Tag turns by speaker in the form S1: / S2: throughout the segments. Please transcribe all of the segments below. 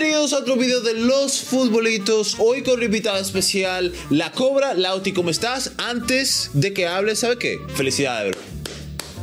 S1: Bienvenidos a otro video de los futbolitos. Hoy con un invitado especial, La Cobra. Lauti, ¿cómo estás? Antes de que hables, ¿sabe qué? Felicidades, bro.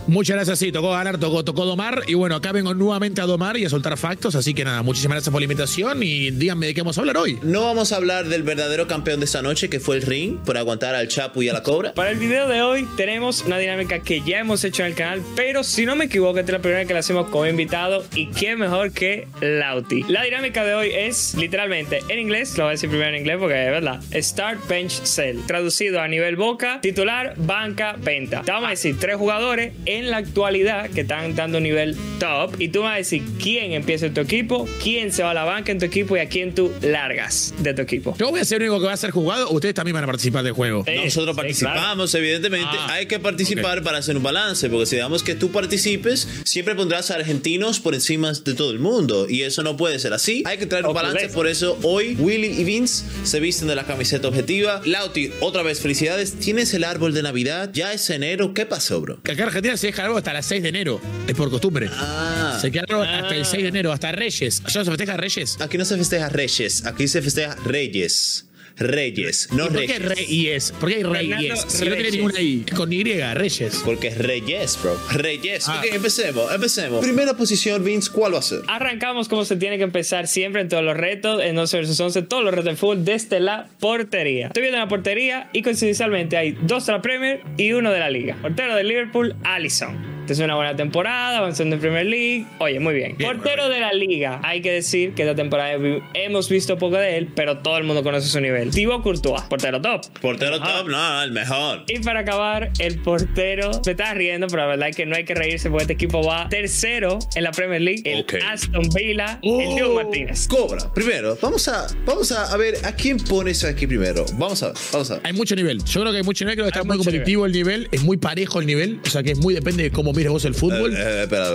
S2: Muchas gracias, sí, tocó ganar, tocó, tocó domar. Y bueno, acá vengo nuevamente a domar y a soltar factos. Así que nada, muchísimas gracias por la invitación y díganme de qué vamos a hablar hoy.
S1: No vamos a hablar del verdadero campeón de esta noche, que fue el Ring, por aguantar al Chapu y a la Cobra.
S3: Para el video de hoy tenemos una dinámica que ya hemos hecho en el canal, pero si no me equivoco, esta es la primera vez que la hacemos como invitado y qué mejor que Lauti. La dinámica de hoy es literalmente en inglés, lo voy a decir primero en inglés porque es verdad, Start, Bench, Sell. Traducido a nivel boca, titular, banca, venta. Te vamos a decir tres jugadores en la actualidad que están dando un nivel top y tú vas a decir quién empieza en tu equipo, quién se va a la banca en tu equipo y a quién tú largas de tu equipo.
S2: Yo voy a ser el único que va a ser jugado. Ustedes también van a participar del juego.
S3: Sí,
S1: Nosotros
S3: sí,
S1: participamos, evidentemente.
S2: Ah,
S1: hay que participar para hacer un balance, porque si dejamos que tú participes, siempre pondrás a argentinos por encima de todo el mundo. Y eso no puede ser así. Hay que traer un balance. Por eso hoy Willy y Vince se visten de la camiseta objetiva. Lauti, otra vez, felicidades. ¿Tienes el árbol de Navidad? Ya es enero. ¿Qué pasó, bro?
S2: Que Acá en Argentina se deja algo hasta las 6 de enero. Es por costumbre.
S1: Ah.
S2: Se queda algo hasta el 6 de enero, hasta Reyes. ¿Ya no se festeja Reyes?
S1: Aquí no se festeja Reyes, aquí se festeja Reyes. Reyes, no
S2: ¿Y ¿Por qué
S1: Reyes.
S2: Reyes? ¿Por qué hay Reyes?
S3: Fernando
S2: Si no tiene
S3: Reyes.
S2: ninguna I. Es Con Y, Reyes.
S1: Porque es Reyes, bro. Reyes.
S2: Ah.
S1: Ok, empecemos, empecemos. Primera posición, Vince, ¿cuál va a ser?
S3: Arrancamos como se tiene que empezar siempre en todos los retos, en 11 vs 11, todos los retos de fútbol desde la portería. Estoy viendo la portería y coincidencialmente hay dos de la Premier y uno de la Liga. Portero de Liverpool, Allison. Esta es una buena temporada, avanzando en Premier League. Oye, muy bien.
S2: Bien,
S3: Portero de la Liga. Hay que decir que esta temporada hemos visto poco de él, pero todo el mundo conoce su nivel. Thibaut Courtois, portero top.
S1: Portero
S3: Ajá.
S1: top, no, el mejor.
S3: Y para acabar, el portero. Me estás riendo, pero la verdad es que no hay que reírse porque este equipo va tercero en la Premier League. El
S1: Ok.
S3: Aston Villa, el
S2: Oh.
S3: Diego Martínez.
S1: Cobra, primero, vamos a, vamos a, a ver a quién pones aquí primero. Vamos a ver, vamos a ver.
S2: Hay mucho nivel. Yo creo que hay mucho nivel. Creo que está
S3: Hay
S2: muy competitivo el nivel. Es muy parejo el nivel. O sea que es muy depende de cómo mires vos el fútbol.
S1: Eh, espera,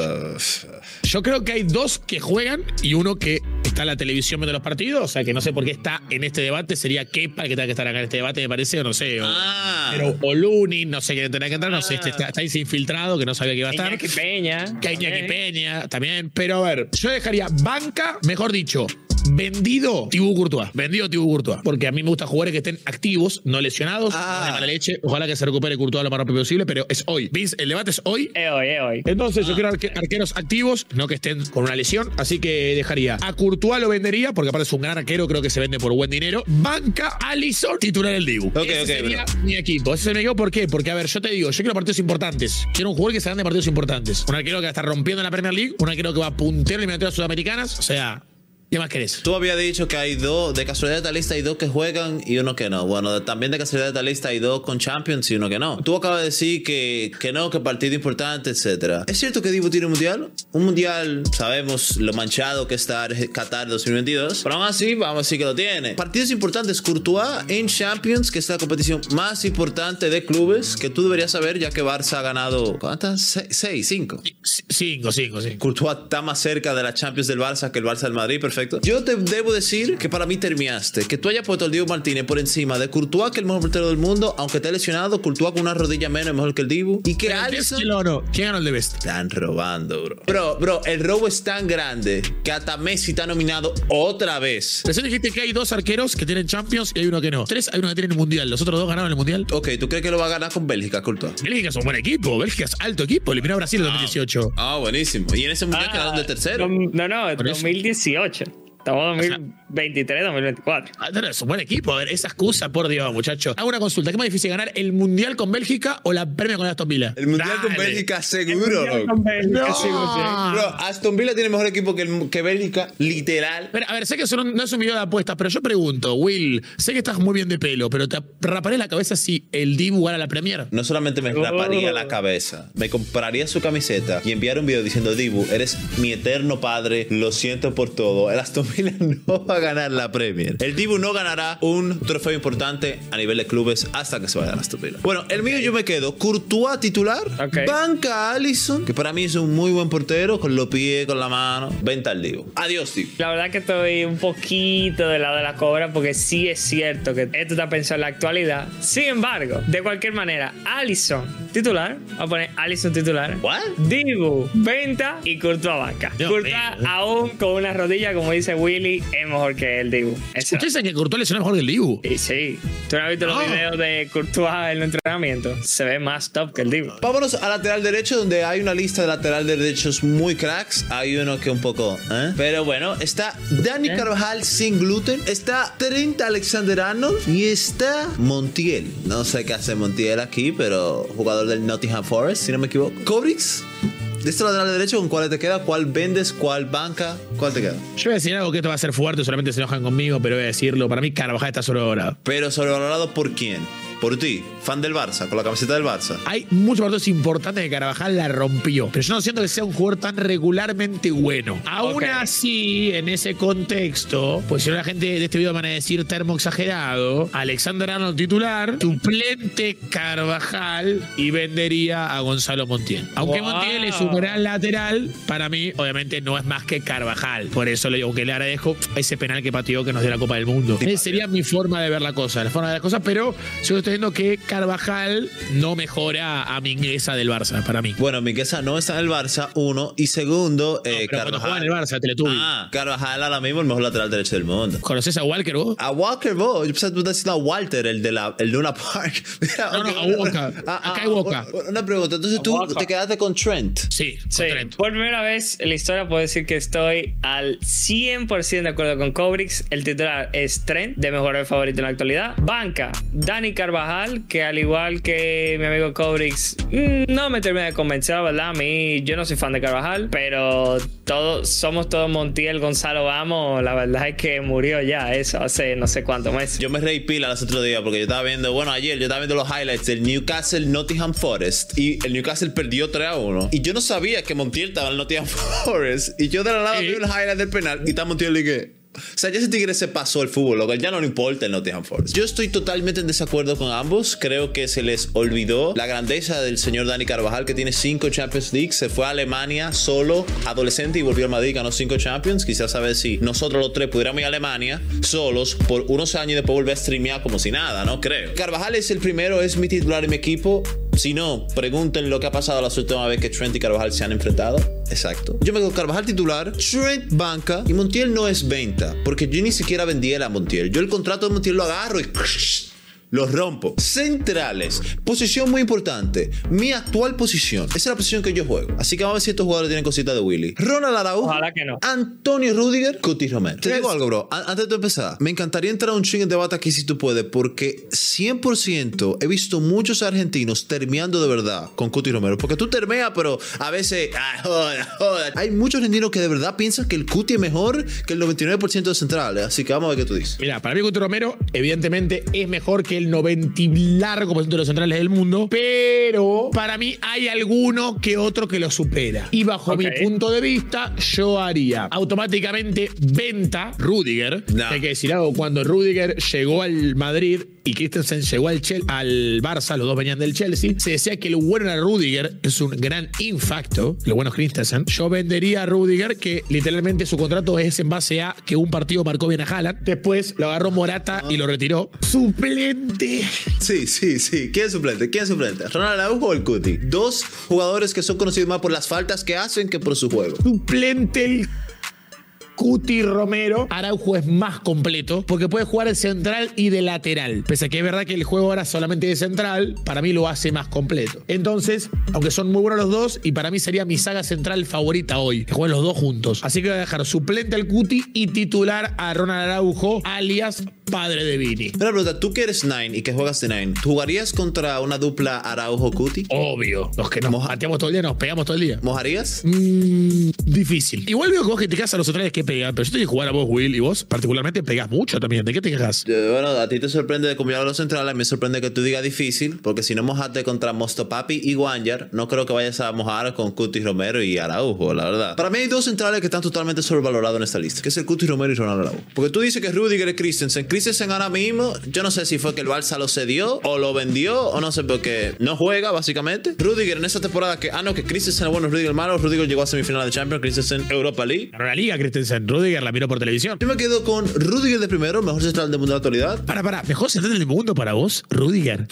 S2: Yo creo que hay dos que juegan y uno que está en la televisión viendo los partidos. O sea que no sé por qué está en este debate. Sería Kepa el que tenga que estar acá en este debate, me parece, o no sé. O,
S1: Ah.
S2: pero, o Lunin, no sé quién tendrá que entrar. No sé, este está, está ahí infiltrado que no sabía que iba a estar.
S3: Iñaki Peña.
S2: Que hay Iñaki. Peña también. Pero a ver, yo dejaría banca, mejor dicho, vendido Tibú Courtois. Vendido Tibú Courtois. Porque a mí me gusta jugadores que estén activos, no lesionados,
S1: Ah.
S2: no de mala leche. Ojalá que se recupere Courtois lo más rápido posible, pero es hoy. Vince, el debate es hoy.
S3: Es hoy, es hoy.
S2: Entonces
S1: Ah.
S2: yo quiero arque- arqueros activos, no que estén con una lesión, así que dejaría a Courtois lo vendería, porque aparte es un gran arquero, creo que se vende por buen dinero. Banca Alisson, titular el Dibu.
S1: Ok,
S2: Ese
S1: ok,
S2: sería
S1: bro.
S2: mi equipo. Ese es mi equipo, ¿por qué? Porque, a ver, yo te digo, yo quiero partidos importantes. Quiero un jugador que se gane partidos importantes. Un arquero que va a estar rompiendo en la Premier League, un arquero que va a puntear en eliminatorias sudamericanas, o sea, ¿qué más querés?
S1: Tú habías dicho que hay dos, de casualidad de esta lista hay dos que juegan y uno que no. Bueno, también de casualidad de esta lista hay dos con Champions y uno que no. Tú acabas de decir que, que no, que partido importante, etcétera. ¿Es cierto que Dibu tiene un mundial? Un mundial, sabemos lo manchado que está Qatar 2022, pero aún así vamos a decir que lo tiene. Partidos importantes, Courtois en Champions, que es la competición más importante de clubes, que tú deberías saber ya que Barça ha ganado, ¿cuántas? Se- Seis, cinco.
S2: C- Cinco, cinco, cinco.
S1: Courtois está más cerca de la Champions del Barça que el Barça del Madrid, perfecto. Yo te debo decir que para mí terminaste, que tú hayas puesto al Dibu Martínez por encima de Courtois, que es el mejor portero del mundo, aunque esté lesionado, Courtois con una rodilla menos es mejor que el Dibu, y que
S2: Pero el ¿quién ganó? ¿Quién ganó el de Best?
S1: Están robando, bro. Bro, bro, el robo es tan grande que hasta Messi está nominado otra vez.
S2: Recién dijiste que hay dos arqueros que tienen Champions y hay uno que no. Tres, hay uno que tiene el Mundial. ¿Los otros dos ganaron el Mundial?
S1: Ok, ¿tú crees que lo va a ganar con Bélgica, Courtois?
S2: Bélgica es un buen equipo. Bélgica es alto equipo. Eliminó a Brasil en 2018.
S1: Ah, buenísimo. Y en ese mundial quedaron de tercero.
S3: No, no,
S2: Por eso.
S3: 2018. Estamos en 2023, 2024.
S2: Ah, no, es un buen equipo. A ver, esa excusa, por Dios, muchacho. Hago una consulta. ¿Qué es más difícil ganar el Mundial con Bélgica o la Premia con Aston Villa?
S1: El mundial con. Bélgica seguro, bro.
S3: Con Bélgica,
S2: No.
S1: Bro, Aston Villa tiene mejor equipo que, el- que Bélgica, literal.
S2: Pero, a ver, sé que eso no, no es un video de apuestas, pero yo pregunto, Will, sé que estás muy bien de pelo, pero te raparé la cabeza si el Dibu gana la Premier.
S1: No solamente me
S3: Oh.
S1: raparía la cabeza, me compraría su camiseta y enviar un video diciendo, Dibu, eres mi eterno padre, lo siento por todo. El Aston Villa no va a ganar la Premier. El Dibu no ganará un trofeo importante a nivel de clubes hasta que se vaya a Aston Villa. Bueno, el mío yo me quedo. Courtois titular,
S3: Ok.
S1: banca Allison, que para mí es un muy buen portero, con los pies, con la mano. Venta al Dibu. Adiós, Dibu.
S3: La verdad que estoy un poquito del lado de la cobra porque sí es cierto que esto está pensado en la actualidad. Sin embargo, de cualquier manera, Allison titular, vamos a poner Allison titular.
S1: ¿What?
S3: Dibu, venta y Courtois banca. Courtois aún con una rodilla, como dice Willy es mejor que el Dibu. Eso.
S2: Ustedes dicen que Courtois le suena mejor que el Dibu.
S3: Y sí, tú no has visto los
S2: No.
S3: videos de Courtois en el entrenamiento. Se ve más top que el Dibu.
S1: Vámonos al lateral derecho, donde hay una lista de lateral derechos muy cracks. Hay uno que un poco. ¿eh? Pero bueno, está Dani
S3: ¿Eh?
S1: Carvajal sin gluten. Está Trent Alexander Arnold. Y está Montiel. No sé qué hace Montiel aquí, pero jugador del Nottingham Forest, si no me equivoco. Cobrix. De este lateral derecho, ¿con cuál te queda? ¿Cuál vendes? ¿Cuál banca? ¿Cuál te queda?
S2: Yo voy a decir algo que esto va a ser fuerte, solamente se enojan conmigo, pero voy a decirlo. Para mí, Carvajal está sobrevalorado.
S1: Pero sobrevalorado por quién? Por ti, fan del Barça, con la camiseta del Barça.
S2: Hay muchos partidos importantes que Carvajal la rompió, pero yo no siento que sea un jugador tan regularmente bueno. Aún así, en ese contexto, pues si no la gente de este video van a decir termo exagerado, Alexander Arnold titular, suplente Carvajal y vendería a Gonzalo Montiel. Aunque
S3: Wow.
S2: Montiel es un gran lateral, para mí obviamente no es más que Carvajal. Por eso le digo que le agradezco ese penal que pateó que nos dio la Copa del Mundo. Esa sería mi forma de ver la cosa, la forma de ver las cosas, pero yo estoy viendo que Carvajal no mejora a Mingueza del Barça, para mí.
S1: Bueno, Mingueza no está en el Barça, uno. Y segundo, eh,
S2: Pero cuando juega
S1: Carvajal.
S2: en el Barça, Teletubby.
S1: Ah, Carvajal ahora mismo el mejor lateral derecho del mundo.
S2: ¿Conoces a Walker vos?
S1: A Walker vos, yo pensaba que tú estás diciendo a Walter, el de la, el Luna Park. Mira,
S2: No, no,
S1: ok,
S2: a Walker.
S1: Ah,
S2: Acá
S1: ah,
S2: hay Walker.
S1: una- pregunta, entonces tú te quedaste con Trent.
S2: Sí, con
S3: Sí,
S2: Trent.
S3: por primera vez en la historia puedo decir que estoy al 100% de acuerdo con Cobrix. El titular es Trent, de mejor favorito en la actualidad. Banca, Dani Carvajal, que al igual que mi amigo Cobrix, mm, no me termina de convencer, ¿verdad? A mí, yo no soy fan de Carvajal, pero todos somos todos Montiel, Gonzalo Vamos. La verdad es que murió ya eso hace no sé cuántos meses.
S1: Yo me reí pila los otros días porque yo estaba viendo, bueno, ayer yo estaba viendo los highlights del Newcastle Nottingham Forest y el Newcastle perdió 3 a 1. Y yo no sabía que Montiel estaba en el Nottingham Forest. Y yo de la nada
S2: Sí.
S1: vi los highlights del penal y está Montiel y que. O sea, ya ese tigre se pasó el fútbol, lo que ya no le importa el Nottingham Forest. Yo estoy totalmente en desacuerdo con ambos. Creo que se les olvidó la grandeza del señor Dani Carvajal, que tiene 5 Champions League. Se fue a Alemania solo, adolescente, y volvió al Madrid, ganó 5 Champions. Quizás saber si nosotros los tres pudiéramos ir a Alemania solos por unos años y después volver a streamear como si nada, no creo. Carvajal es el primero, es mi titular en mi equipo. Si no, pregunten lo que ha pasado la última vez que Trent y Carvajal se han enfrentado. Exacto. Yo me quedo Carvajal titular, Trent banca y Montiel no es venta, porque yo ni siquiera vendía a Montiel. Yo el contrato de Montiel lo agarro y los rompo. Centrales. Posición muy importante. Mi actual posición. Esa es la posición que yo juego. Así que vamos a ver si estos jugadores tienen cositas de Willy. Ronald Araujo.
S3: Ojalá que no.
S1: Antonio Rudiger. Cuti Romero. Te digo algo, bro. An- Antes de empezar, me encantaría entrar un ching en debate aquí si tú puedes, porque 100% he visto muchos argentinos termeando de verdad con Cuti Romero. Porque tú termeas, pero a veces. ah, joda, joda. Hay muchos argentinos que de verdad piensan que el Cuti es mejor que el 99% de centrales. Así que vamos a ver qué tú dices.
S2: Mira, para mí Guti Romero, evidentemente, es mejor que el 90 y largo por ciento de los centrales del mundo, pero para mí hay alguno que otro que lo supera. Y bajo mi punto de vista, yo haría automáticamente venta Rudiger.
S1: No.
S2: Hay que decir algo, cuando Rudiger llegó al Madrid y Christensen llegó al, Chel- al Barça, los dos venían del Chelsea, se decía que lo bueno era Rudiger, es un gran infacto, lo bueno es Christensen. Yo vendería a Rudiger, que literalmente su contrato es en base a que un partido marcó bien a Haaland, después lo agarró Morata y lo retiró. Suplente.
S1: Sí, sí, sí. ¿Quién es suplente? ¿Quién es suplente? ¿Ronald Araujo o el Cuti? Dos jugadores que son conocidos más por las faltas que hacen que por su juego.
S2: Suplente el Cuti Romero. Araujo es más completo porque puede jugar de central y de lateral. Pese a que es verdad que el juego ahora solamente de central, para mí lo hace más completo. Entonces, aunque son muy buenos los dos, y para mí sería mi saga central favorita hoy, que jueguen los dos juntos. Así que voy a dejar suplente al Cuti y titular a Ronald Araujo, alias padre de Vini.
S1: Una pregunta, tú que eres Nine y que juegas de Nine, ¿tú jugarías contra una dupla Araujo-Cuti?
S2: Obvio. Los que nos
S1: Moja-
S2: pateamos todo el día, nos pegamos todo el día.
S1: ¿Mojarías?
S2: Mm, difícil. Igual veo que vos criticás a los centrales que pegan, pero yo te que jugar a vos, Will, y vos particularmente pegás mucho también. ¿De qué te quejas?
S1: Bueno, a ti te sorprende de combinar a los centrales, me sorprende que tú digas difícil, porque si no mojaste contra Mostopapi y Guanyar, no creo que vayas a mojar con Cuti Romero y Araujo, la verdad. Para mí hay dos centrales que están totalmente sobrevalorados en esta lista, que es el Cuti Romero y Ronald Araujo. Porque tú dices que Rudiger es Christensen. Christensen ahora mismo, yo no sé si fue que el Barça lo cedió o lo vendió o no sé, porque no juega básicamente. Rudiger en esta temporada que, ah no, que Christensen es bueno, Rudiger es malo, Rudiger llegó a semifinal de Champions, Christensen Europa League.
S2: Ganó la liga, Christensen. Dicen Rudiger, la miro por televisión.
S1: Yo me quedo con Rudiger de primero, mejor central del mundo de la actualidad.
S2: Para, para, mejor central del mundo para vos, Rudiger.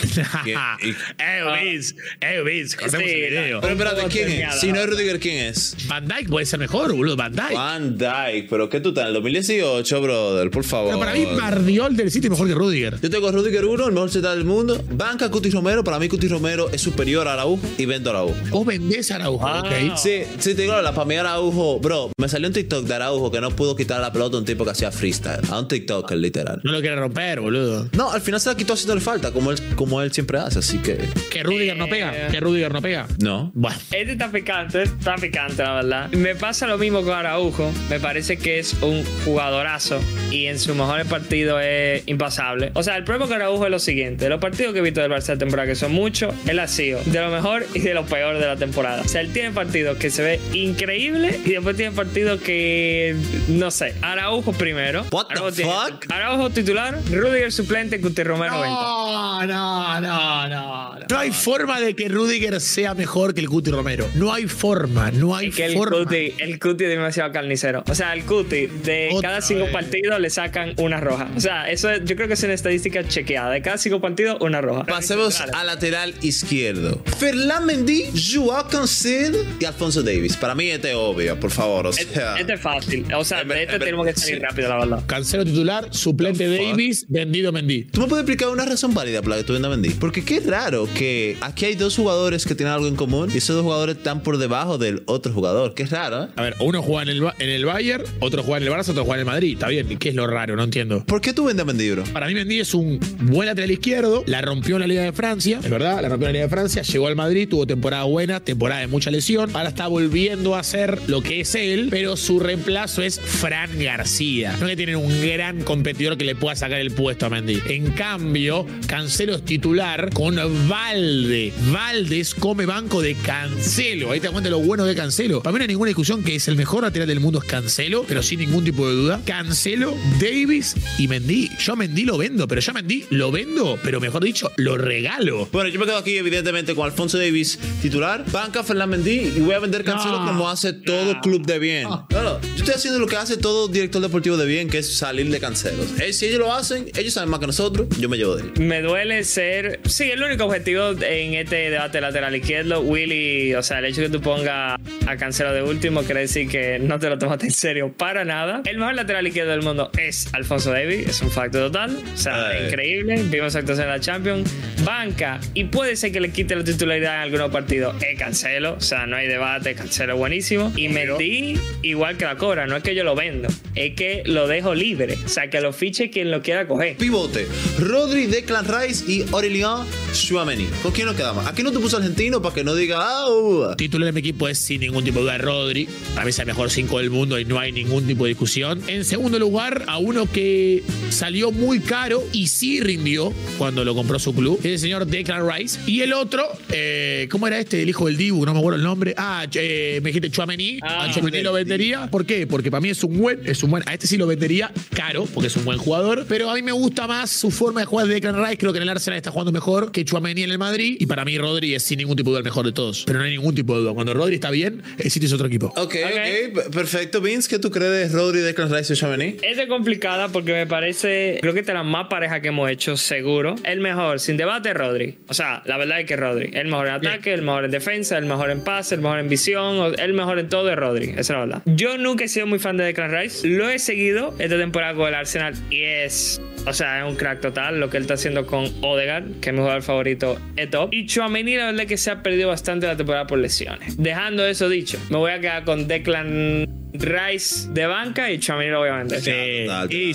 S2: Eh, Vince, eh, Vince, cortemos
S3: Sí,
S2: el video.
S1: Pero espérate, ¿quién es? Si no es Rudiger, ¿quién es?
S2: Van Dyke puede ser mejor, boludo, Van Dyke.
S1: Van Dyke, pero ¿qué tú estás en el 2018, brother? Por favor.
S2: Pero para mí, Mardiol del City mejor que Rudiger.
S1: Yo tengo a Rudiger 1, el mejor central del mundo. Banca Cuti Romero. Para mí, Cuti Romero es superior a Araujo y vendo a Araujo.
S2: Vos vendés a Araujo,
S3: Ah.
S2: ¿ok?
S1: Sí, sí, te digo, la para mí Araujo, bro, me salió un TikTok de Araujo que no pudo quitar la pelota a un tipo que hacía freestyle. A un TikToker, literal.
S2: No lo quiere romper, boludo.
S1: No, al final se la quitó haciéndole falta, como él, como él siempre hace, así que.
S2: Que Rudiger no pega. Que Rudiger no pega.
S1: No.
S2: Bueno.
S3: Este está picante, este está picante, la verdad. Me pasa lo mismo con Araujo. Me parece que es un jugadorazo y en sus mejores partidos es impasable. O sea, el problema con Araujo es lo siguiente: los partidos que he visto del Barça de temporada, que son muchos, él ha sido de lo mejor y de lo peor de la temporada. O sea, él tiene partidos que se ve increíble y después tiene partidos que no sé. Araujo primero.
S1: What the
S3: Araujo tiene-
S1: fuck?
S3: Araujo titular, Rudiger suplente, Cuti Romero 90.
S2: No, no, no, no. No hay forma de que Rudiger sea mejor que el Cuti Romero. No hay forma, no hay
S3: Es que el
S2: forma.
S3: Cuti, el Cuti es demasiado carnicero. O sea, el Cuti, de
S2: Otra
S3: cada cinco
S2: vez.
S3: partidos le sacan una roja. O sea, eso es- yo creo que es una estadística chequeada. De cada cinco partidos, una roja.
S1: Pasemos a lateral izquierdo. Ferland Mendy, Joao Cancel y Alfonso Davis. Para mí este es obvio, por favor. O
S3: Este,
S1: sea,
S3: este es fácil. O sea,
S1: ver-
S3: de este
S1: en ver-
S3: tenemos que salir
S1: sí.
S3: rápido, la verdad.
S2: Cancelo titular, suplente? Davis, vendido Mendy.
S1: ¿Tú me puedes explicar una razón válida por la que tú vendas Mendy? Porque qué raro que aquí hay dos jugadores que tienen algo en común y esos dos jugadores están por debajo del otro jugador. Qué raro, ¿eh?
S2: A ver, uno juega en el, en el Bayern, otro juega en el Barça, otro juega en el Madrid. Está bien. ¿Y qué es lo raro? No entiendo.
S1: ¿Por qué tú vendes Mendy, bro?
S2: Para mí Mendy es un buen lateral izquierdo, la rompió en la Liga de Francia, es verdad, la rompió en la Liga de Francia, llegó al Madrid, tuvo temporada buena, temporada de mucha lesión, ahora está volviendo a ser lo que es él, pero su reemplazo es Fran García. No que tienen un gran competidor que le pueda sacar el puesto a Mendy. En cambio, Cancelo es titular con Valde. Valdes come banco de Cancelo. Ahí te das cuenta lo bueno de Cancelo. Para mí no hay ninguna discusión que es el mejor lateral del mundo es Cancelo, pero sin ningún tipo de duda. Cancelo, Davis y Mendy. Yo a Mendy lo vendo, pero yo a Mendy lo vendo, pero mejor dicho, lo regalo.
S1: Bueno, yo me quedo aquí evidentemente con Alfonso Davis titular, banca Ferland Mendy y voy a vender Cancelo
S2: No.
S1: como hace todo club de bien. No, no, yo estoy haciendo lo que hace todo director deportivo de bien, que es salir de Cancelo. Eh, si ellos lo hacen, ellos saben más que nosotros, yo me llevo de él.
S3: Me duele ser. Sí, el único objetivo en este debate lateral izquierdo, Willy. O sea, el hecho de que tú pongas a Cancelo de último quiere decir que no te lo tomaste en serio para nada. El mejor lateral izquierdo del mundo es Alfonso Davis, es un facto total. O sea,
S1: Ay.
S3: increíble. Vimos actuación en la Champions. Banca, y puede ser que le quite la titularidad en algunos partidos. Es Cancelo, o sea, no hay debate. Cancelo buenísimo. Y Mendy, igual que la cobra, no es que yo lo vendo, es que lo dejo libre. O sea, que lo fiche quien lo quiera coger.
S1: Pivote, Rodri, Declan Rice y Aurelien Chouameni. ¿Con quién nos quedamos? Aquí no te puso argentino para que no diga, ah, uh".
S2: Titular de mi equipo es sin ningún tipo de duda Rodri. A mí es el mejor 5 del mundo y no hay ningún tipo de discusión. En segundo lugar, a uno que salió muy caro y sí rindió cuando lo compró su club, es el señor Declan Rice. Y el otro, eh, ¿cómo era este? El hijo del Dibu, no me acuerdo el nombre. Ah, eh, me dijiste Chuamení.
S3: Ah,
S2: a Chuamení lo vendería. ¿Por qué? Porque para mí es un buen, es un buen. A este sí lo vendería caro, porque es un buen jugador. Pero a mí me gusta más su forma de jugar de Declan Rice. Creo que en el Arsenal está jugando mejor que Chuamení en el Madrid. Y para mí Rodri es sin ningún tipo de duda el mejor de todos. Pero no hay ningún tipo de duda. Cuando Rodri está bien, el City es otro equipo.
S1: Ok, ok, p- perfecto. Vince, ¿qué tú crees de Rodri, Declan Rice y Chouameni?
S3: Esta es complicada porque me parece, creo que es la más pareja que hemos hecho, seguro. El mejor, sin debate, Rodri. O sea, la verdad es que Rodri. El mejor en ataque, el mejor en defensa, el mejor en pase, el mejor en visión, el mejor en todo es Rodri. Esa es la verdad. Yo nunca he sido muy fan de Declan Rice. Lo he seguido esta temporada con el Arsenal y es. O sea, es un crack total. Lo que él está haciendo con Odegaard, que es mi jugador favorito, es top. Y Chouameni, la verdad es que se ha perdido bastante la temporada por lesiones. Dejando eso dicho, me voy a quedar con Declan Rice de banca y Chouameni lo voy a vender.
S1: Total,
S2: sí,
S1: total,
S2: y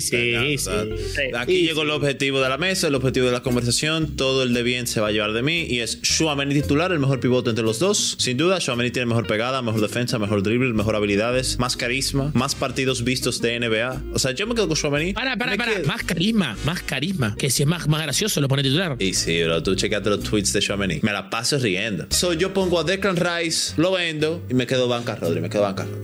S2: sí.
S1: total.
S3: Sí.
S1: Aquí llegó el objetivo de la mesa, el objetivo de la conversación. Todo el de bien se va a llevar de mí. Y es Chouameni titular, el mejor pivote entre los dos. Sin duda, Chouameni tiene mejor pegada, mejor defensa, mejor dribble, mejor habilidades, más carisma, más partidos vistos de NBA. O sea, yo me quedo con Chouameni.
S2: Para, para,
S1: Me
S2: para.
S1: quedo-
S2: Más carisma, más carisma. Que si es más, más gracioso, lo pone titular.
S1: Y sí, bro, tú chequeate los tweets de Chouameni. Me la paso riendo. So, yo pongo a Declan Rice, lo vendo y me quedo banca Rodri, me quedo banca. me quedo banca.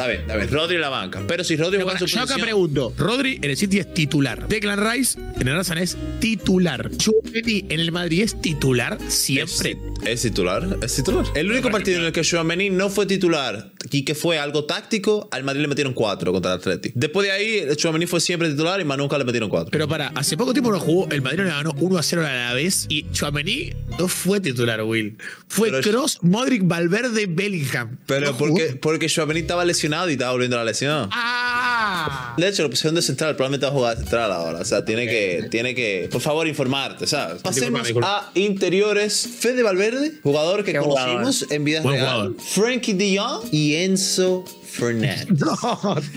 S1: Está bien, está bien. Rodri en la banca. Pero si Rodri juega en su
S2: yo acá
S1: posición-
S2: pregunto, Rodri en el City es titular. Declan Rice en el Arsenal es titular. Chouameni en el Madrid es titular siempre.
S1: Es- Es titular, es titular. El único partido en el que Chouameni no fue titular y que fue algo táctico, al Madrid le metieron cuatro contra el Atleti. Después de ahí, Chouameni fue siempre titular y más nunca le metieron cuatro.
S2: Pero para, hace poco tiempo no jugó, el Madrid le ganó 1 a 0 a la vez y Chouameni no fue titular, Will. Fue
S1: Pero-
S2: Cross, Modric, Valverde, Bellingham.
S1: Pero
S2: ¿No
S1: porque, porque Chouameni estaba lesionado y estaba volviendo a la lesión.
S2: ¡Ah!
S1: De hecho, lo pusieron de central, probablemente va a jugar central ahora. O sea, tiene que, tiene que, por favor, informarte, ¿sabes? Pasemos a interiores. Fede Valverde, jugador que conocimos en vida
S2: Buen
S1: real.
S2: jugador.
S1: Frankie de Jong y Enzo Fernández.
S2: No,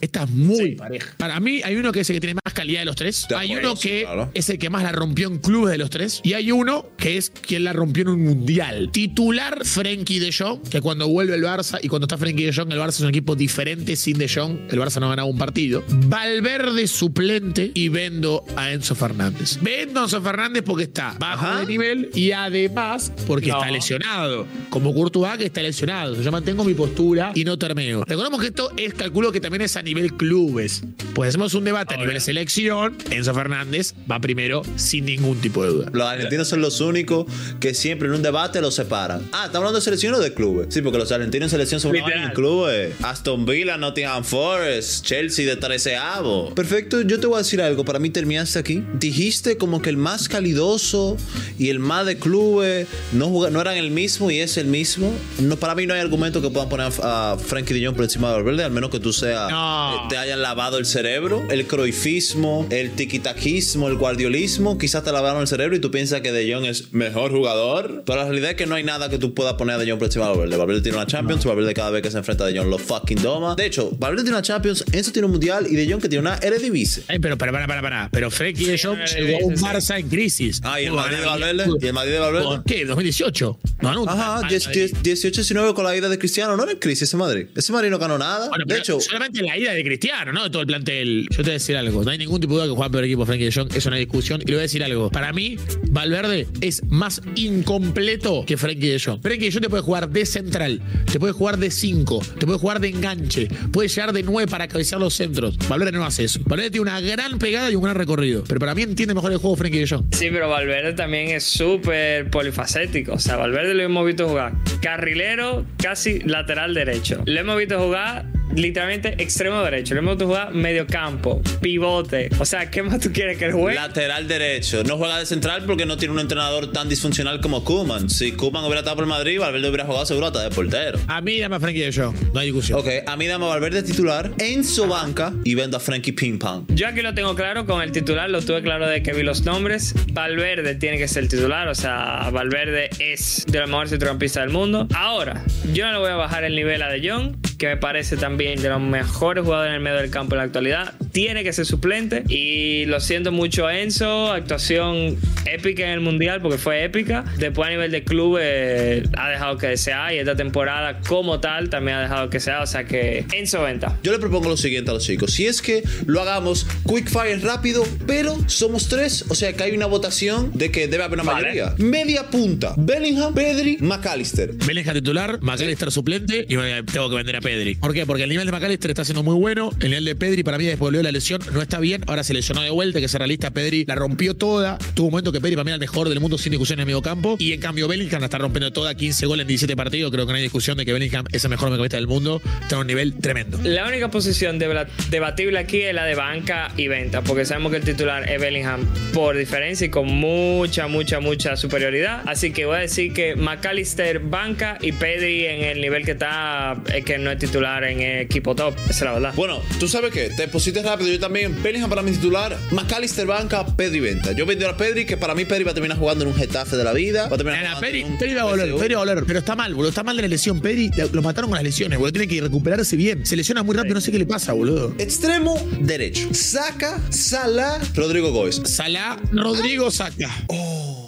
S2: Esta es muy pareja. Para mí hay uno que es el que tiene más calidad de los tres. Hay uno que
S1: claro.
S2: es el que más la rompió en clubes de los tres. Y hay uno que es quien la rompió en un mundial. Titular Frenkie de Jong, que cuando vuelve el Barça y cuando está Frenkie de Jong, el Barça es un equipo diferente sin de Jong. El Barça no ha ganado un partido. Valverde suplente y vendo a Enzo Fernández. Vendo a Enzo Fernández porque está bajo
S1: Ajá.
S2: de nivel y además porque
S3: No.
S2: está lesionado. Como Courtois que está lesionado. Yo mantengo mi postura y no termino. Recordemos que esto es, calculo que también es a nivel clubes. Pues hacemos un debate a nivel selección. Enzo Fernández va primero sin ningún tipo de duda.
S1: Los argentinos son los únicos que siempre en un debate los separan. Ah, ¿estamos hablando de selección o de clubes? Sí, porque los argentinos en selección son en clubes. Aston Villa, Nottingham Forest, Chelsea de treceavo. Perfecto, yo te voy a decir algo. Para mí terminaste aquí. Dijiste como que el más calidoso y el más de clubes no, no eran el mismo y es el mismo. No, para mí no hay argumento que puedan poner a, a Frankie de Jong por encima de Valverde, al menos que tú seas,
S2: No.
S1: eh, te hayan lavado el cerebro. El croifismo, el tiquitaquismo, el guardiolismo, quizás te lavaron el cerebro y tú piensas que De Jong es mejor jugador. Pero la realidad es que no hay nada que tú puedas poner a De Jong por encima de Valverde. Valverde tiene una Champions, Valverde cada vez que se enfrenta a De Jong lo fucking doma. De hecho, Valverde tiene una Champions, Enzo tiene un Mundial y De Jong que tiene una Eredivisie.
S2: Ay, pero para, para, para, para. Pero Frenkie de Jong llegó a un. Barça en crisis.
S1: Ah, y el Madrid de Valverde. Y el Madrid de Valverde.
S2: ¿Por qué? ¿2018? No un-
S1: Ajá,
S2: Ah,
S1: 10, 10, 18, 19 con la ida de Cristiano. No era en crisis ese Madrid. Ese Madrid no ganó nada.
S2: Bueno,
S1: de hecho,
S2: solamente la ida de Cristiano, ¿no? De todo el plantel. Yo te voy a decir algo. No hay ningún tipo de duda que juega peor equipo Frankie de Jong. Es una discusión. Y le voy a decir algo. Para mí, Valverde es más incompleto que Frankie de Jong. Frankie de Jong te puede jugar de central, te puede jugar de 5, te puede jugar de enganche, puede llegar de 9 para cabecear los centros. Valverde no hace eso. Valverde tiene una gran pegada y un gran recorrido. Pero para mí entiende mejor el juego Frankie de Jong.
S3: Sí, pero Valverde también es súper polifacético. O sea, Valverde lo hemos visto jugar carrilero, casi lateral derecho. Lo hemos visto jugar literalmente extremo derecho. Lo hemos visto jugar medio campo, pivote. O sea, ¿qué más tú quieres que él juegue?
S1: lateral derecho. No juega de central porque no tiene un entrenador tan disfuncional como Kuman. Si Kuman hubiera estado por Madrid, Valverde hubiera jugado seguro hasta de portero.
S2: A mí dame a Frankie de Jong. No hay discusión.
S1: Ok, a mí dame a Valverde titular, Enzo banca y vendo a Frankie Ping Pong.
S3: Yo aquí lo tengo claro con el titular, lo tuve claro de que vi los nombres. Valverde tiene que ser el titular, o sea, Valverde es de los mejores centrocampistas del mundo. Ahora, yo no le voy a bajar el nivel a De Jong, que me parece también de los mejores jugadores en el medio del campo en la actualidad. Tiene que ser suplente y lo siento mucho a Enzo, actuación épica en el Mundial porque fue épica. Después a nivel de club eh, ha dejado que desear y esta temporada como tal también ha dejado que desear, o sea que Enzo venta.
S1: Yo le propongo lo siguiente a los chicos. Si es que lo hagamos quick fire rápido, pero somos tres, o sea que hay una votación de que debe haber una
S3: Vale.
S1: mayoría. Media punta. Bellingham, Pedri, McAllister.
S2: Bellingham titular, McAllister suplente y bueno, tengo que vender a Pedri. ¿Por qué? Porque el nivel de McAllister está siendo muy bueno. El nivel de Pedri para mí después volvió la lesión no está bien. Ahora se lesionó de vuelta, que se realista Pedri la rompió toda. Tuvo un momento que Pedri para mí era el mejor del mundo sin discusión en el medio campo. Y en cambio Bellingham la está rompiendo toda, 15 goles en 17 partidos. Creo que no hay discusión de que Bellingham es el mejor mediocampista del mundo. Está a un nivel tremendo.
S3: La única posición debatible aquí es la de banca y venta, porque sabemos que el titular es Bellingham por diferencia y con mucha, mucha, mucha superioridad. Así que voy a decir que McAllister banca y Pedri en el nivel que está, es que no es titular en el equipo top. Esa es la verdad.
S1: Bueno, tú sabes que te pusiste rápido. Yo también. Bellingham para mi titular. McAllister banca, Pedri venta. Yo vendí a Pedri, que para mí Pedri va a terminar jugando en un Getafe de la vida. Va a terminar
S2: Pedri,
S1: un
S2: Pedri va a volver. Pedri va a volver, pero está mal, boludo. Está mal de la lesión. Pedri lo mataron con las lesiones, boludo. Tiene que recuperarse bien. Se lesiona muy rápido, no sé qué le pasa, boludo.
S1: Extremo derecho. Saca, Sala, Rodrigo Gómez.
S2: Salah, Rodrigo Saca.
S3: Oh,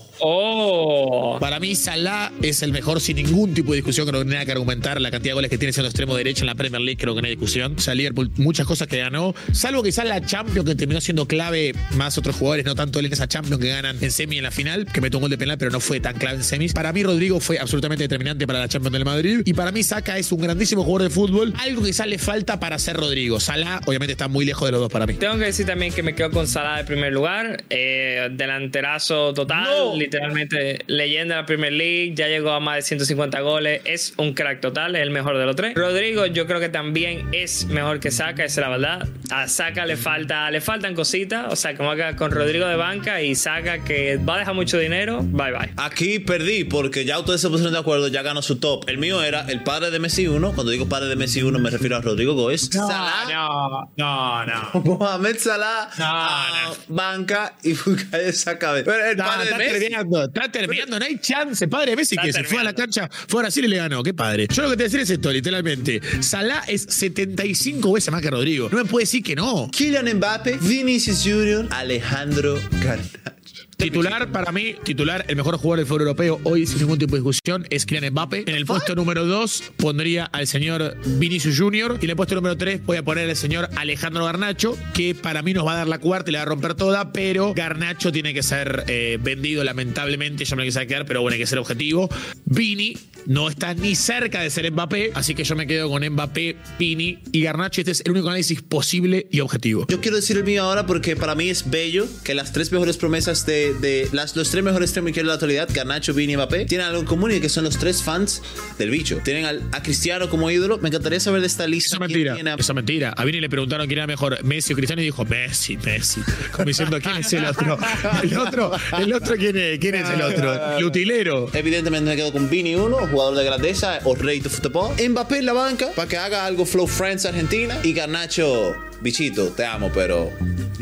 S2: Para mí, Salah es el mejor sin ningún tipo de discusión. Creo que no hay nada que argumentar. La cantidad de goles que tiene siendo extremo derecho en la Premier League, creo que no hay discusión. O sea, Liverpool, muchas cosas que ganó. Salvo quizás la Champions, que terminó siendo clave, más otros jugadores, no tanto él en esa Champions que ganan en semi y en la final, que metió un gol de penal, pero no fue tan clave en semis. Para mí, Rodrigo fue absolutamente determinante para la Champions del Madrid. Y para mí, Saca es un grandísimo jugador de fútbol. Algo que quizás le falta para ser Rodrigo. Salah, obviamente, está muy lejos de los dos para mí.
S3: tengo que decir también que me quedo con Salah de primer lugar. Eh, delanterazo total.
S1: No,
S3: literalmente leyenda de la Premier League, ya llegó a más de 150 goles, es un crack total, es el mejor de los tres. Rodrigo yo creo que también es mejor que Saka, esa es la verdad. A Saka le falta, le faltan cositas, o sea, como haga con Rodrigo de banca y Saka que va a dejar mucho dinero, bye bye.
S1: Aquí perdí porque ya ustedes se pusieron de acuerdo, ya ganó su top. El mío era el padre de Messi 1. Cuando digo padre de Messi 1 me refiero a Rodrigo Goes. Salah,
S3: No, no, no.
S1: Mohamed Salah,
S3: No, no.
S1: banca y Bukayo Saka. Pero el
S2: No,
S1: padre de
S2: está
S1: Messi.
S2: Terminando, está terminando, no hay chance. Padre Messi
S3: Está
S2: que se fue a la cancha, fue a Brasil y le ganó. Qué padre. Yo lo que te voy a decir es esto, literalmente. Salah es 75 veces más que Rodrigo. No me puede decir que no.
S1: Kylian Mbappe, Vinicius Junior, Alejandro Garnacho.
S2: Titular, para mí, titular, el mejor jugador del fútbol europeo hoy, sin ningún tipo de discusión, es Kylian Mbappe. En el puesto número 2 pondría al señor Vinicius Junior. Y en el puesto número 3 voy a poner al señor Alejandro Garnacho, que para mí nos va a dar la cuarta y la va a romper toda, pero Garnacho tiene que ser eh, vendido lamentablemente. Yo me lo quise quedar, pero bueno, hay que ser objetivo. Vini no está ni cerca de ser Mbappé, así que yo me quedo con Mbappé, Vini y Garnacho. Este es el único análisis posible y objetivo.
S1: Yo quiero decir el mío ahora porque para mí es bello que las tres mejores promesas de, de las, los tres mejores extremos de la actualidad, Garnacho, Vini y Mbappé, tienen algo en común y que son los tres fans del bicho. Tienen al- a Cristiano como ídolo. Me encantaría saber de esta lista.
S2: Eso es
S1: quién
S2: mentira.
S1: tiene a-
S2: Eso es mentira. A Vini le preguntaron quién era mejor, Messi o Cristiano, y dijo Messi, Messi. Como diciendo, ¿quién es el otro? El otro, el otro ¿quién es? ¿Quién es el otro? El utilero.
S1: Evidentemente me quedo con Vini 1, jugador de grandeza o rey de fútbol. Mbappé en la banca para que haga algo Flow Friends Argentina. Y Garnacho, bichito, te amo, pero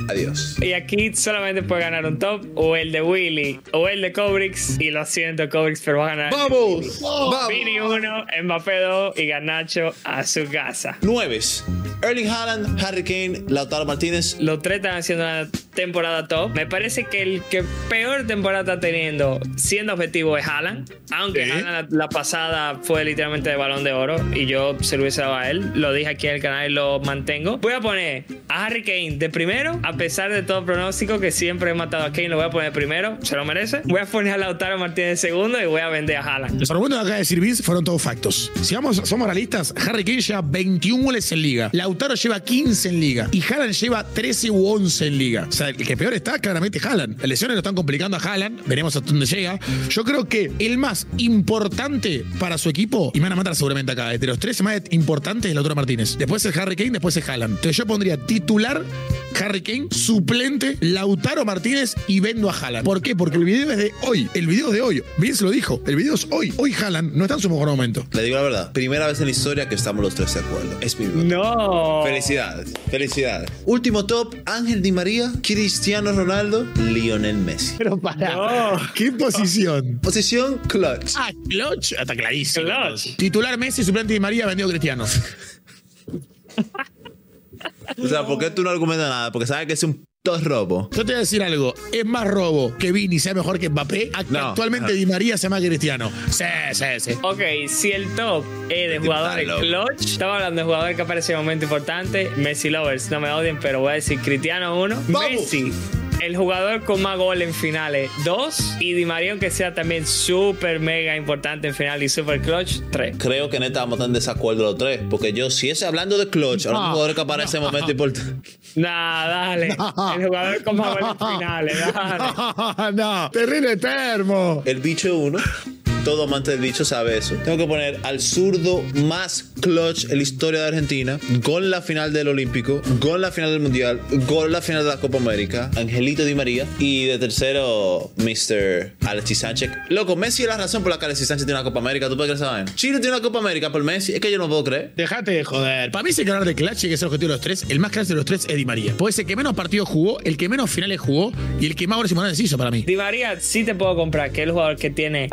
S1: adiós.
S3: Y aquí solamente puede ganar un top, o el de Willy, o el de Cobrix. Y lo siento, Cobrix, pero va a ganar.
S1: ¡Vamos! ¡Vamos!
S3: Vini 1, Mbappé 2 y Garnacho a su casa.
S1: Nueves. Erling Haaland, Harry Kane, Lautaro Martínez.
S3: Los tres están haciendo una temporada top. Me parece que el que peor temporada está teniendo, siendo objetivo, es Haaland. Aunque
S2: Sí.
S3: Haaland la, la pasada fue literalmente de balón de oro y yo se lo hubiese dado a él. Lo dije aquí en el canal y lo mantengo. Voy a poner a Harry Kane de primero, a pesar de todo pronóstico que siempre he matado a Kane, lo voy a poner primero. Se lo merece. Voy a poner a Lautaro Martínez de segundo y voy a vender a Haaland.
S2: Los argumentos que acaba de decir Vince fueron todos factos. Si vamos, somos realistas, Harry Kane lleva 21 goles en liga. Lautaro lleva 15 en liga. Y Haaland lleva 13 u 11 en liga. O sea, el que peor está, claramente, es Haaland. Las lesiones lo están complicando a Haaland. Veremos hasta dónde llega. Yo creo que el más importante para su equipo, y me van a matar seguramente acá, de los tres más importantes es Lautaro Martínez. Después es Harry Kane, después es Haaland. Entonces yo pondría titular Harry Kane, suplente Lautaro Martínez y vendo a Haaland. ¿Por qué? Porque el video es de hoy. El video es de hoy. Vince lo dijo. El video es hoy. Hoy Haaland no está en su mejor momento.
S1: Le digo la verdad, primera vez en la historia que estamos los tres de acuerdo. Es mi voto.
S3: No.
S1: Felicidades, felicidades. Último top, Ángel Di María, Cristiano Ronaldo, Lionel Messi.
S2: Pero para.
S3: No.
S2: ¿Qué posición?
S1: Posición clutch.
S2: Ah, Clutch. Está clarísimo.
S3: Clutch.
S2: Titular Messi, suplente Di María, vendido Cristiano.
S1: O sea, ¿por qué tú no argumentas nada? Porque sabes que es un tos robo.
S2: Yo te voy a decir algo. Es más robo que Vini sea mejor que Mbappé a que
S1: No.
S2: actualmente Di María sea más que Cristiano. Sí, sí, sí.
S3: Ok, si el top es de jugadores clutch, estamos hablando de jugadores que aparecen en un momento importante. Messi Lovers, no me odien, pero voy a decir Cristiano 1.
S1: ¡Vamos!
S3: Messi, el jugador con más gol en finales 2. Y Di María, aunque sea también súper mega importante en final y súper clutch 3.
S1: Creo que neta vamos a estar en desacuerdo los tres. Porque yo, si es hablando de clutch, de
S2: No,
S1: jugadores que aparecen en momentos importantes.
S3: Nah, dale. El jugador con más gol en finales, dale.
S2: no, terrible termo.
S1: El bicho uno. Todo amante del bicho sabe eso. Tengo que poner al zurdo más clutch en la historia de Argentina. Gol en la final del Olímpico. Gol en la final del Mundial. Gol en la final de la Copa América. Angelito Di María. Y de tercero, Mr. Alexis Sánchez. Loco, Messi es la razón por la que Alexis Sánchez tiene una Copa América. ¿Tú puedes creer vaina? Chile tiene una Copa América por Messi. Es que yo no puedo creer.
S2: Dejate de joder. Para mí, si hay que hablar de clutch y que es el objetivo de los tres, el más clutch de los tres es Di María. Puede ser el que menos partidos jugó, el que menos finales jugó y el que más goles importantes hizo para mí.
S3: Di María sí te puedo comprar, que es el jugador que tiene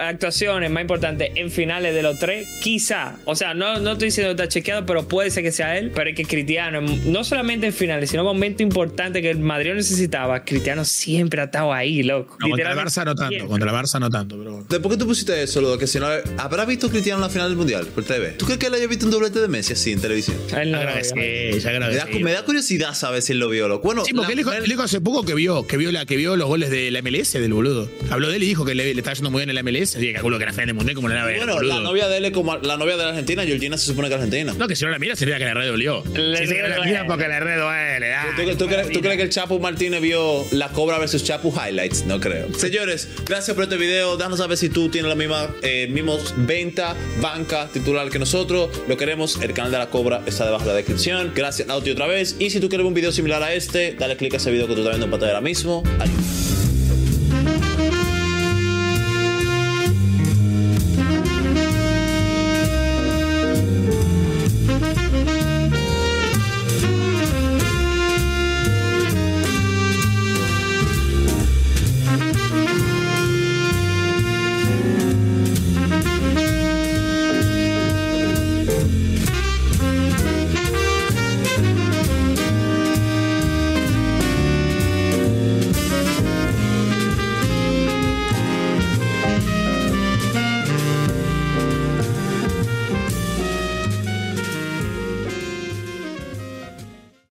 S3: actuaciones más importantes en finales de los tres. Quizá, o sea, no, no estoy diciendo que está chequeado, pero puede ser que sea él. Pero es que Cristiano, no solamente en finales, sino en momentos importantes que el Madrid necesitaba, Cristiano siempre ha estado ahí, loco.
S2: No, contra el Barça no tanto,
S3: siempre.
S2: contra el Barça no tanto, pero.
S1: ¿De por qué tú pusiste eso, lo que si no habrá visto Cristiano en la final del Mundial por TV? ¿Tú crees que él haya visto un doblete de Messi así en televisión?
S3: A él no
S2: que creo
S1: Me
S2: que
S1: da, me da curiosidad saber si él lo vio. Loco. Bueno,
S2: Sí, porque
S1: la-
S2: él dijo, él dijo hace poco que vio, que vio la, que vio los goles de la MLS del boludo. Habló de él y dijo que le, le estaba yendo muy bien en la MLS. Dije, calculo que la final del mundial como la nave.
S1: Bueno, la novia de él es como la novia de la Argentina, Georgina se supone que es argentina.
S2: No, que si no la mira sería que la red sí, que no la mira porque la red duele. ah.
S1: ¿Tú, tú crees, tú crees que el Chapo Martínez vio la Cobra versus Chapo Highlights? No creo. Señores, gracias por este video. Danos saber si tú tienes la misma eh, mismos venta, banca, titular que nosotros. Lo queremos. El canal de la Cobra está debajo de la descripción. Gracias, Auti, otra vez. Y si tú quieres un video similar a este, dale click a ese video que tú estás viendo en pantalla ahora mismo. Adiós.